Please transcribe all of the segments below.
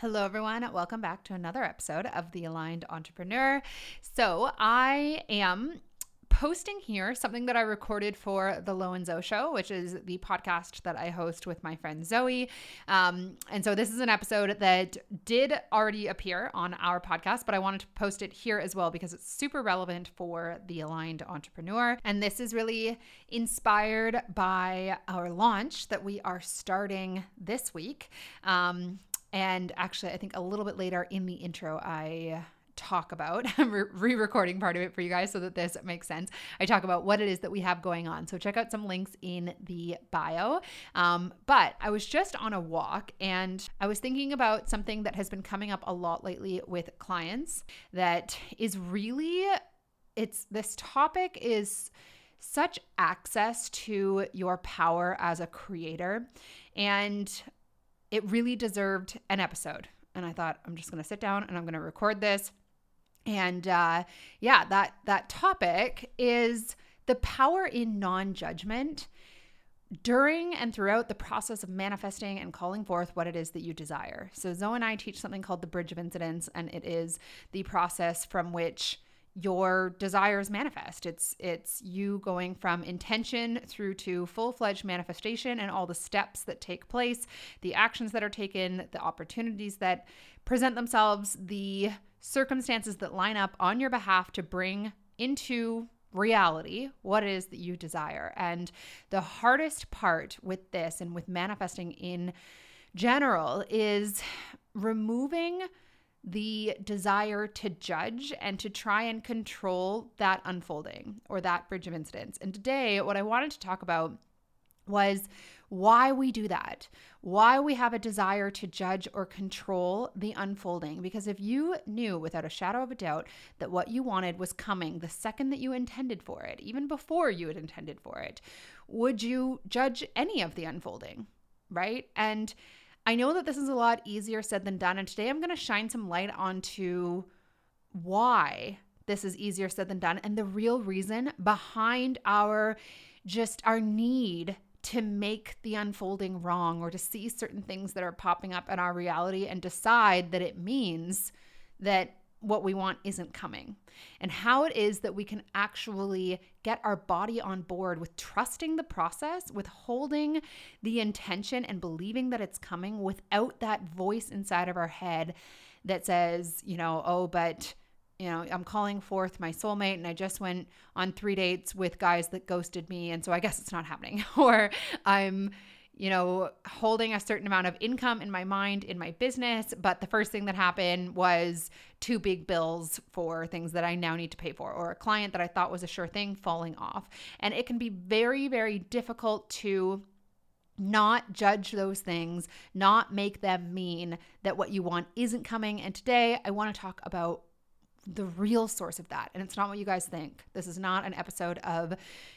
Hello, everyone. Welcome back to another episode of The Aligned Entrepreneur. So, I am posting here something that I recorded for the Lo and Zoe show, which is the podcast that I host with my friend Zoe. Um, and so this is an episode that did already appear on our podcast, but I wanted to post it here as well because it's super relevant for the aligned entrepreneur. And this is really inspired by our launch that we are starting this week. Um, and actually, I think a little bit later in the intro, I talk about. I'm re recording part of it for you guys so that this makes sense. I talk about what it is that we have going on. So check out some links in the bio. Um, but I was just on a walk and I was thinking about something that has been coming up a lot lately with clients that is really, it's this topic is such access to your power as a creator. And it really deserved an episode. And I thought, I'm just going to sit down and I'm going to record this. And uh, yeah, that that topic is the power in non-judgment during and throughout the process of manifesting and calling forth what it is that you desire. So Zoe and I teach something called the bridge of incidents, and it is the process from which your desires manifest. It's it's you going from intention through to full-fledged manifestation and all the steps that take place, the actions that are taken, the opportunities that present themselves, the circumstances that line up on your behalf to bring into reality what it is that you desire. And the hardest part with this and with manifesting in general is removing the desire to judge and to try and control that unfolding or that bridge of incidents. And today, what I wanted to talk about was why we do that, why we have a desire to judge or control the unfolding. Because if you knew without a shadow of a doubt that what you wanted was coming the second that you intended for it, even before you had intended for it, would you judge any of the unfolding? Right. And I know that this is a lot easier said than done. And today I'm going to shine some light onto why this is easier said than done and the real reason behind our just our need to make the unfolding wrong or to see certain things that are popping up in our reality and decide that it means that what we want isn't coming, and how it is that we can actually get our body on board with trusting the process, with holding the intention and believing that it's coming without that voice inside of our head that says, you know, oh, but you know, I'm calling forth my soulmate and I just went on three dates with guys that ghosted me. And so I guess it's not happening. or I'm, you know, holding a certain amount of income in my mind in my business. But the first thing that happened was two big bills for things that I now need to pay for, or a client that I thought was a sure thing falling off. And it can be very, very difficult to not judge those things, not make them mean that what you want isn't coming. And today I want to talk about the real source of that. And it's not what you guys think. This is not an episode of,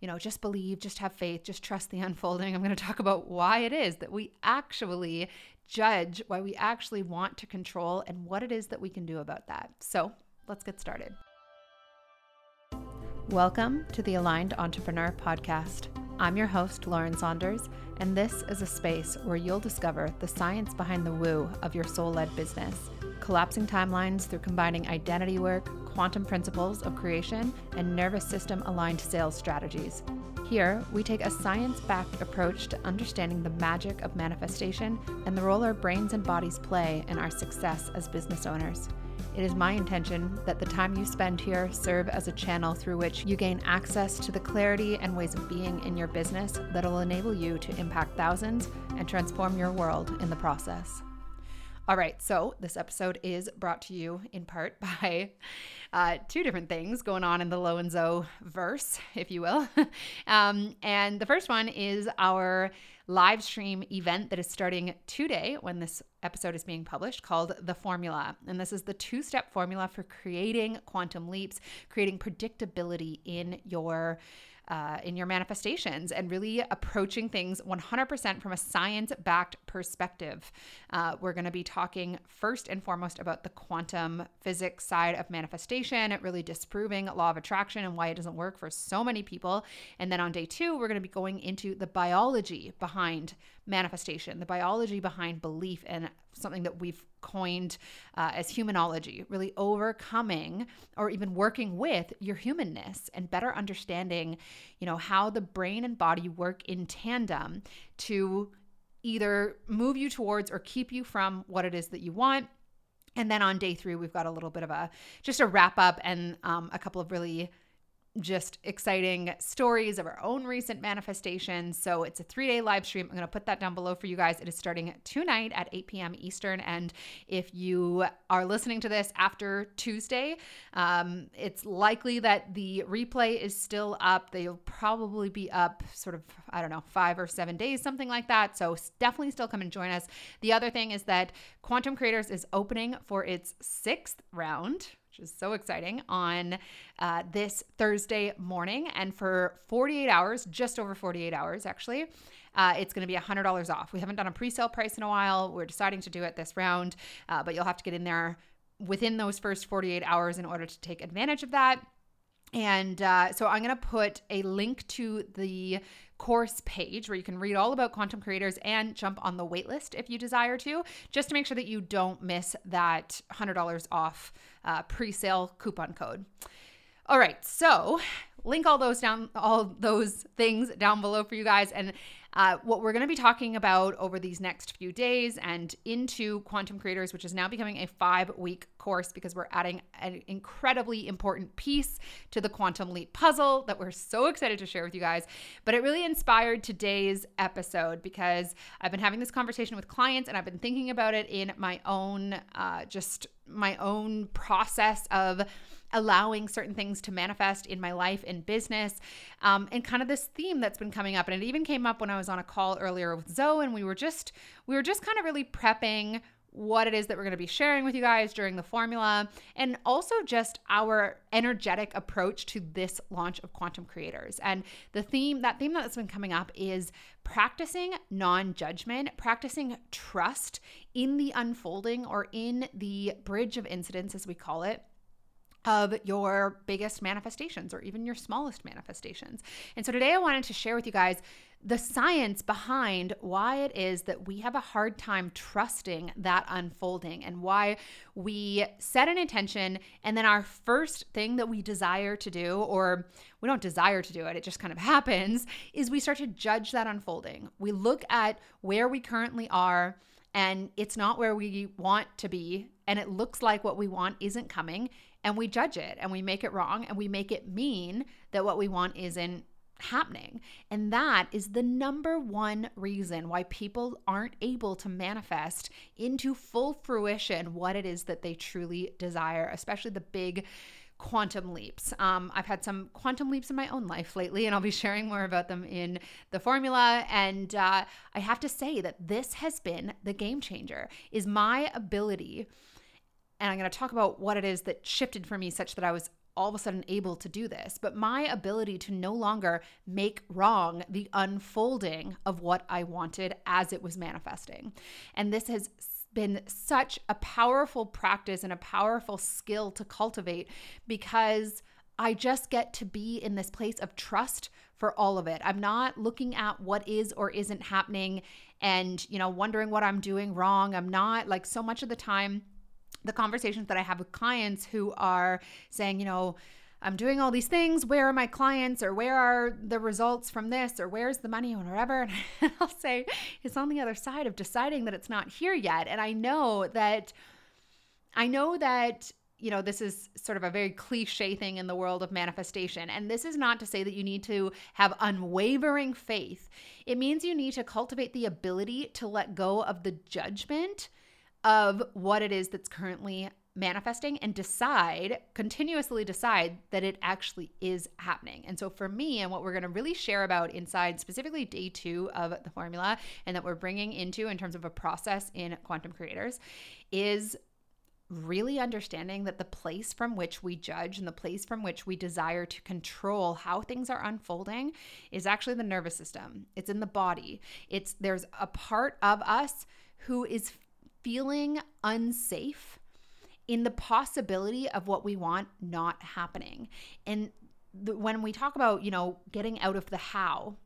you know, just believe, just have faith, just trust the unfolding. I'm going to talk about why it is that we actually judge, why we actually want to control, and what it is that we can do about that. So let's get started. Welcome to the Aligned Entrepreneur Podcast. I'm your host, Lauren Saunders, and this is a space where you'll discover the science behind the woo of your soul led business collapsing timelines through combining identity work, quantum principles of creation, and nervous system aligned sales strategies. Here, we take a science backed approach to understanding the magic of manifestation and the role our brains and bodies play in our success as business owners. It is my intention that the time you spend here serve as a channel through which you gain access to the clarity and ways of being in your business that will enable you to impact thousands and transform your world in the process. All right, so this episode is brought to you in part by uh, two different things going on in the Lo and Zoe verse, if you will. um, and the first one is our live stream event that is starting today when this episode is being published called The Formula. And this is the two step formula for creating quantum leaps, creating predictability in your uh, in your manifestations and really approaching things 100% from a science backed perspective. Uh, we're going to be talking first and foremost about the quantum physics side of manifestation, really disproving law of attraction and why it doesn't work for so many people. And then on day two, we're going to be going into the biology behind manifestation, the biology behind belief, and something that we've coined uh, as humanology, really overcoming or even working with your humanness and better understanding, you know, how the brain and body work in tandem to either move you towards or keep you from what it is that you want. And then on day three, we've got a little bit of a just a wrap up and um, a couple of really just exciting stories of our own recent manifestations. So it's a three day live stream. I'm going to put that down below for you guys. It is starting tonight at 8 p.m. Eastern. And if you are listening to this after Tuesday, um, it's likely that the replay is still up. They'll probably be up sort of, I don't know, five or seven days, something like that. So definitely still come and join us. The other thing is that Quantum Creators is opening for its sixth round which is so exciting, on uh, this Thursday morning. And for 48 hours, just over 48 hours actually, uh, it's going to be $100 off. We haven't done a pre sale price in a while. We're deciding to do it this round, uh, but you'll have to get in there within those first 48 hours in order to take advantage of that. And uh, so I'm going to put a link to the course page where you can read all about quantum creators and jump on the waitlist if you desire to, just to make sure that you don't miss that $100 off uh, pre sale coupon code. All right, so link all those down, all those things down below for you guys. And uh, what we're going to be talking about over these next few days and into Quantum Creators, which is now becoming a five week course because we're adding an incredibly important piece to the Quantum Leap puzzle that we're so excited to share with you guys. But it really inspired today's episode because I've been having this conversation with clients and I've been thinking about it in my own, uh, just my own process of allowing certain things to manifest in my life and business um, and kind of this theme that's been coming up. And it even came up when i was on a call earlier with zoe and we were just we were just kind of really prepping what it is that we're going to be sharing with you guys during the formula, and also just our energetic approach to this launch of Quantum Creators. And the theme, that theme that's been coming up is practicing non judgment, practicing trust in the unfolding or in the bridge of incidents, as we call it of your biggest manifestations or even your smallest manifestations. And so today I wanted to share with you guys the science behind why it is that we have a hard time trusting that unfolding and why we set an intention and then our first thing that we desire to do or we don't desire to do it it just kind of happens is we start to judge that unfolding we look at where we currently are and it's not where we want to be and it looks like what we want isn't coming and we judge it and we make it wrong and we make it mean that what we want isn't happening. And that is the number one reason why people aren't able to manifest into full fruition what it is that they truly desire, especially the big quantum leaps. Um, I've had some quantum leaps in my own life lately, and I'll be sharing more about them in the formula. And uh, I have to say that this has been the game changer. Is my ability and I'm going to talk about what it is that shifted for me such that I was all of a sudden able to do this. But my ability to no longer make wrong the unfolding of what I wanted as it was manifesting. And this has been such a powerful practice and a powerful skill to cultivate because I just get to be in this place of trust for all of it. I'm not looking at what is or isn't happening and, you know, wondering what I'm doing wrong. I'm not like so much of the time the conversations that I have with clients who are saying, you know, I'm doing all these things. Where are my clients? Or where are the results from this? Or where's the money? Or whatever. And I'll say, it's on the other side of deciding that it's not here yet. And I know that, I know that you know, this is sort of a very cliche thing in the world of manifestation. And this is not to say that you need to have unwavering faith. It means you need to cultivate the ability to let go of the judgment of what it is that's currently manifesting and decide, continuously decide that it actually is happening. And so for me, and what we're going to really share about inside specifically day two of the formula and that we're bringing into in terms of a process in Quantum Creators is really understanding that the place from which we judge and the place from which we desire to control how things are unfolding is actually the nervous system. It's in the body. It's there's a part of us who is feeling unsafe in the possibility of what we want not happening. And the, when we talk about, you know, getting out of the how,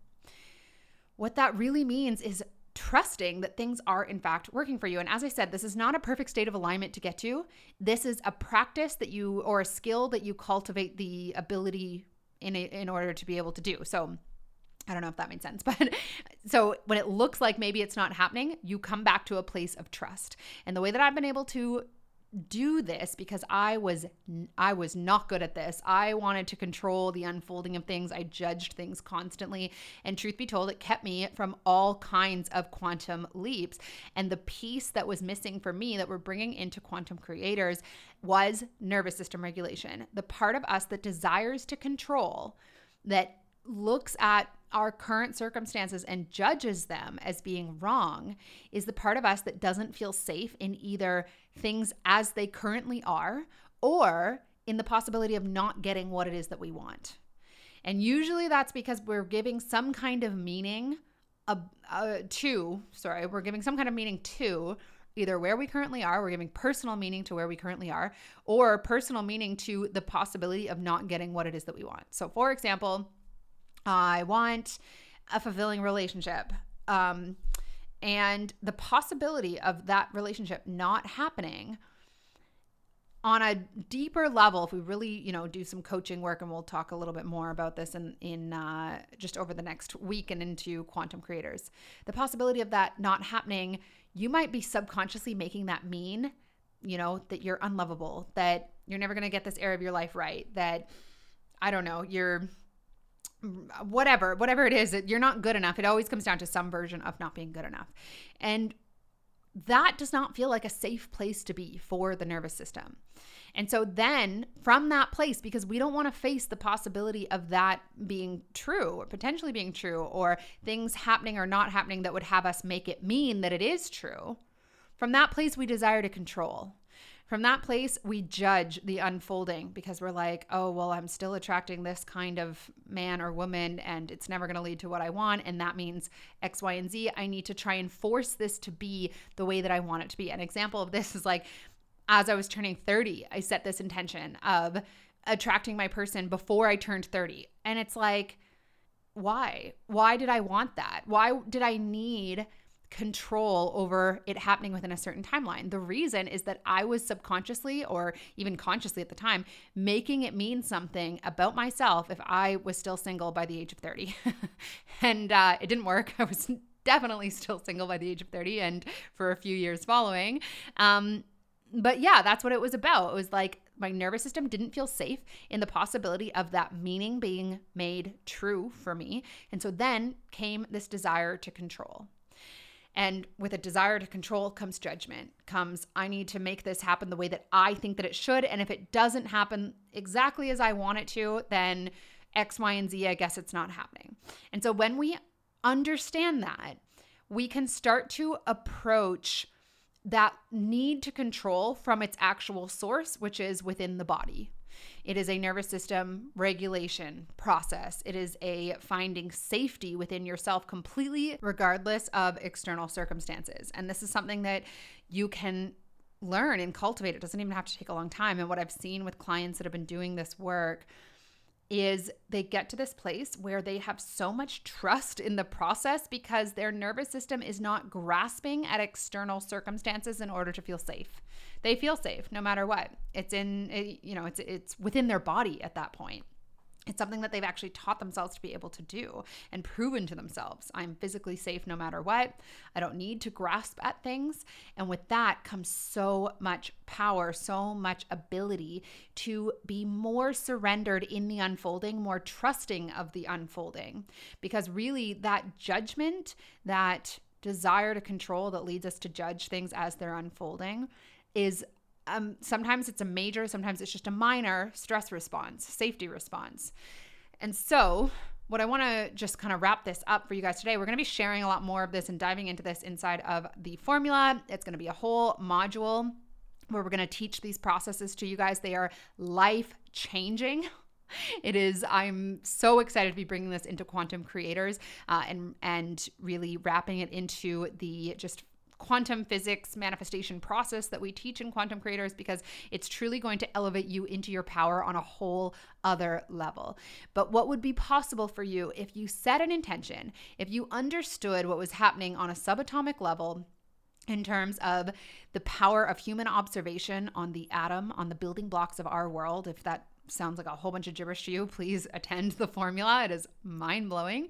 what that really means is trusting that things are in fact working for you. And as I said, this is not a perfect state of alignment to get to. This is a practice that you or a skill that you cultivate the ability in a, in order to be able to do. So I don't know if that made sense, but so when it looks like maybe it's not happening, you come back to a place of trust. And the way that I've been able to do this because I was I was not good at this. I wanted to control the unfolding of things. I judged things constantly, and truth be told, it kept me from all kinds of quantum leaps. And the piece that was missing for me that we're bringing into quantum creators was nervous system regulation. The part of us that desires to control that looks at our current circumstances and judges them as being wrong is the part of us that doesn't feel safe in either things as they currently are or in the possibility of not getting what it is that we want. And usually that's because we're giving some kind of meaning uh, uh, to, sorry, we're giving some kind of meaning to either where we currently are, we're giving personal meaning to where we currently are, or personal meaning to the possibility of not getting what it is that we want. So, for example, I want a fulfilling relationship. Um, and the possibility of that relationship not happening on a deeper level if we really you know do some coaching work and we'll talk a little bit more about this in in uh, just over the next week and into quantum creators the possibility of that not happening you might be subconsciously making that mean you know that you're unlovable that you're never going to get this area of your life right that i don't know you're whatever, whatever it is, you're not good enough. It always comes down to some version of not being good enough. And that does not feel like a safe place to be for the nervous system. And so then from that place, because we don't want to face the possibility of that being true or potentially being true or things happening or not happening that would have us make it mean that it is true, from that place, we desire to control. From that place, we judge the unfolding because we're like, oh, well, I'm still attracting this kind of man or woman and it's never going to lead to what I want. And that means X, Y, and Z. I need to try and force this to be the way that I want it to be. An example of this is like, as I was turning 30, I set this intention of attracting my person before I turned 30. And it's like, why? Why did I want that? Why did I need control over it happening within a certain timeline. The reason is that I was subconsciously or even consciously at the time making it mean something about myself if I was still single by the age of 30. and uh, it didn't work. I was definitely still single by the age of 30 and for a few years following. Um, but yeah, that's what it was about. It was like my nervous system didn't feel safe in the possibility of that meaning being made true for me. And so then came this desire to control. And with a desire to control comes judgment, comes, I need to make this happen the way that I think that it should. And if it doesn't happen exactly as I want it to, then X, Y, and Z, I guess it's not happening. And so when we understand that, we can start to approach that need to control from its actual source, which is within the body. It is a nervous system regulation process. It is a finding safety within yourself completely, regardless of external circumstances. And this is something that you can learn and cultivate. It doesn't even have to take a long time. And what I've seen with clients that have been doing this work is they get to this place where they have so much trust in the process because their nervous system is not grasping at external circumstances in order to feel safe. They feel safe no matter what. It's in you know, it's it's within their body at that point. It's something that they've actually taught themselves to be able to do and proven to themselves. I'm physically safe no matter what. I don't need to grasp at things. And with that comes so much power, so much ability to be more surrendered in the unfolding, more trusting of the unfolding. Because really, that judgment, that desire to control that leads us to judge things as they're unfolding is um, sometimes it's a major, sometimes it's just a minor stress response, safety response. And so, what I want to just kind of wrap this up for you guys today, we're going to be sharing a lot more of this and diving into this inside of the formula. It's going to be a whole module where we're going to teach these processes to you guys. They are life changing. It is. I'm so excited to be bringing this into quantum creators uh, and and really wrapping it into the just quantum physics manifestation process that we teach in quantum creators because it's truly going to elevate you into your power on a whole other level. But what would be possible for you if you set an intention, if you understood what was happening on a subatomic level? in terms of the power of human observation on the atom, on the building blocks of our world. If that sounds like a whole bunch of gibberish to you, please attend the formula. It is mind blowing.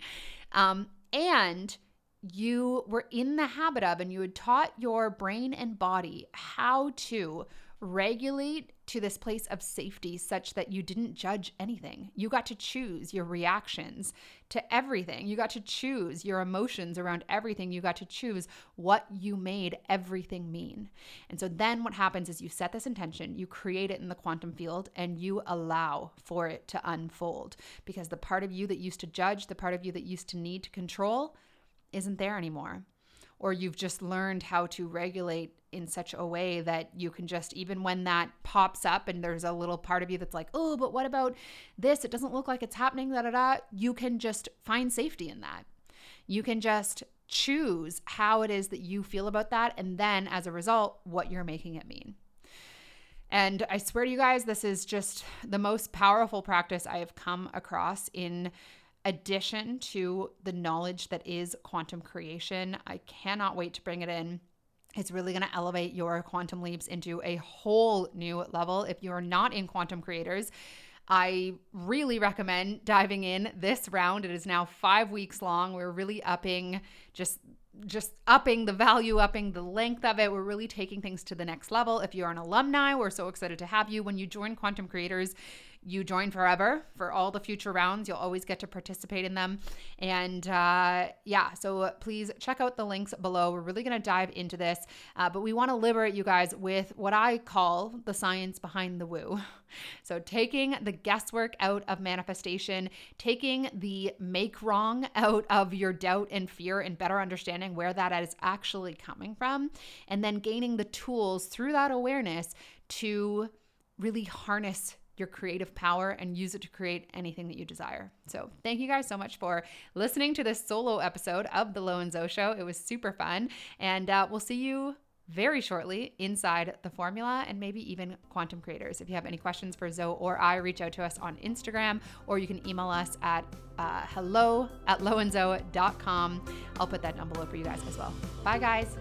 Um, and you were in the habit of, and you had taught your brain and body how to regulate to this place of safety such that you didn't judge anything. You got to choose your reactions to everything. You got to choose your emotions around everything. You got to choose what you made everything mean. And so then what happens is you set this intention, you create it in the quantum field, and you allow for it to unfold because the part of you that used to judge, the part of you that used to need to control, isn't there anymore. Or you've just learned how to regulate in such a way that you can just even when that pops up and there's a little part of you that's like oh but what about this? It doesn't look like it's happening da da da you can just find safety in that. You can just choose how it is that you feel about that and then as a result what you're making it mean. And I swear to you guys, this is just the most powerful practice I have come across in addition to the knowledge that is quantum creation. I cannot wait to bring it in. It's really going to elevate your quantum leaps into a whole new level. If you're not in quantum creators, I really recommend diving in this round. It is now five weeks long. We're really upping just just upping the value, upping the length of it. We're really taking things to the next level. If you're an alumni, we're so excited to have you. When you join Quantum Creators, you join forever for all the future rounds. You'll always get to participate in them. And uh, yeah, so please check out the links below. We're really going to dive into this, uh, but we want to liberate you guys with what I call the science behind the woo. So, taking the guesswork out of manifestation, taking the make wrong out of your doubt and fear, and better understanding where that is actually coming from, and then gaining the tools through that awareness to really harness your creative power and use it to create anything that you desire. So, thank you guys so much for listening to this solo episode of The Lo and Zo Show. It was super fun. And uh, we'll see you very shortly inside the formula and maybe even quantum creators. If you have any questions for Zo or I, reach out to us on Instagram or you can email us at uh, hello at loandzo.com. I'll put that down below for you guys as well. Bye, guys.